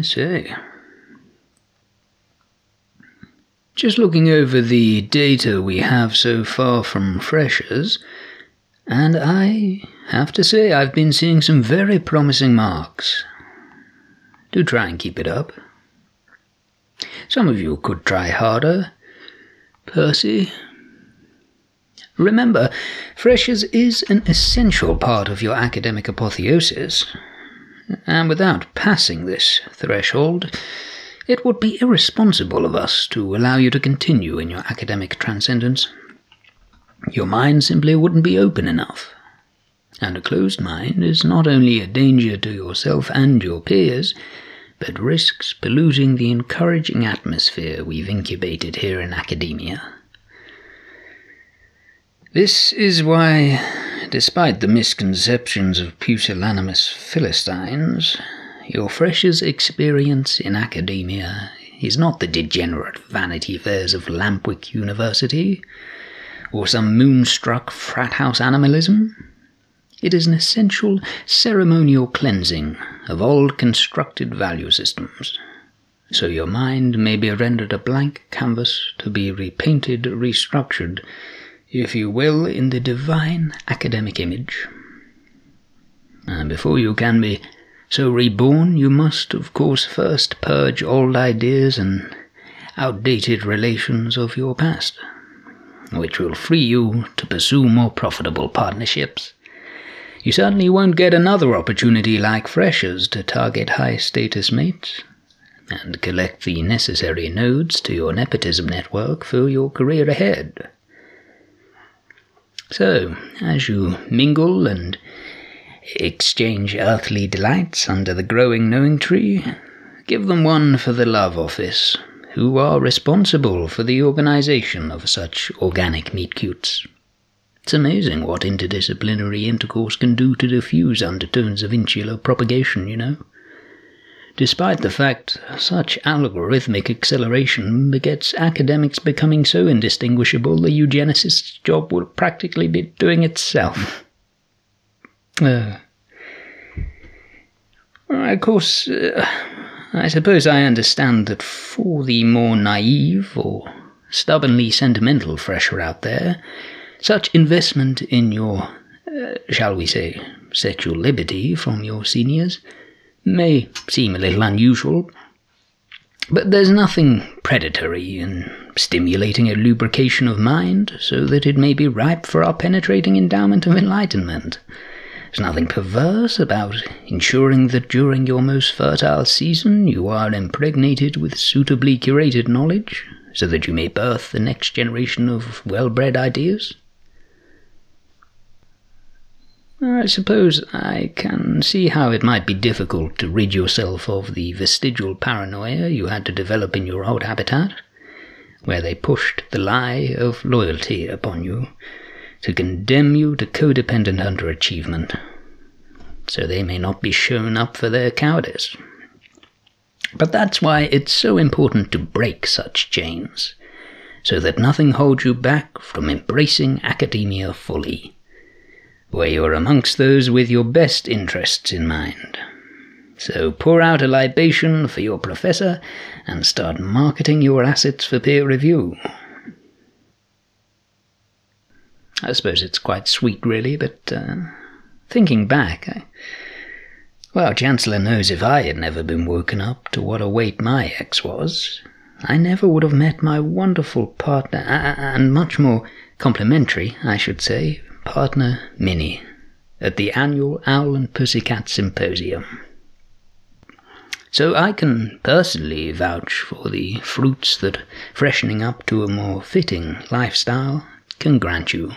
I see. Just looking over the data we have so far from freshers, and I have to say I've been seeing some very promising marks. Do try and keep it up. Some of you could try harder. Percy. Remember, freshers is an essential part of your academic apotheosis, and without passing this threshold, it would be irresponsible of us to allow you to continue in your academic transcendence. Your mind simply wouldn't be open enough. And a closed mind is not only a danger to yourself and your peers, but risks polluting the encouraging atmosphere we've incubated here in academia. This is why, despite the misconceptions of pusillanimous Philistines, your freshers' experience in academia is not the degenerate Vanity Fairs of Lampwick University, or some moonstruck frat house animalism. It is an essential ceremonial cleansing of old constructed value systems, so your mind may be rendered a blank canvas to be repainted, restructured, if you will, in the divine academic image. And before you can be so, reborn, you must, of course, first purge old ideas and outdated relations of your past, which will free you to pursue more profitable partnerships. You certainly won't get another opportunity like freshers to target high status mates and collect the necessary nodes to your nepotism network for your career ahead. So, as you mingle and exchange earthly delights under the growing knowing tree. Give them one for the love office, who are responsible for the organization of such organic meet cutes. It's amazing what interdisciplinary intercourse can do to diffuse undertones of insular propagation, you know. Despite the fact such algorithmic acceleration begets academics becoming so indistinguishable, the eugenicist's job will practically be doing itself. Uh, of course, uh, I suppose I understand that for the more naive or stubbornly sentimental fresher out there, such investment in your, uh, shall we say, sexual liberty from your seniors may seem a little unusual. But there's nothing predatory in stimulating a lubrication of mind so that it may be ripe for our penetrating endowment of enlightenment. There's nothing perverse about ensuring that during your most fertile season you are impregnated with suitably curated knowledge, so that you may birth the next generation of well bred ideas. I suppose I can see how it might be difficult to rid yourself of the vestigial paranoia you had to develop in your old habitat, where they pushed the lie of loyalty upon you to condemn you to codependent underachievement, so they may not be shown up for their cowardice. But that's why it's so important to break such chains, so that nothing holds you back from embracing academia fully, where you're amongst those with your best interests in mind. So pour out a libation for your professor and start marketing your assets for peer review. I suppose it's quite sweet, really, but uh, thinking back, I, well, Chancellor knows if I had never been woken up to what a weight my ex was, I never would have met my wonderful partner, and much more complimentary, I should say, partner Minnie, at the annual Owl and Pussycat Symposium. So I can personally vouch for the fruits that freshening up to a more fitting lifestyle can grant you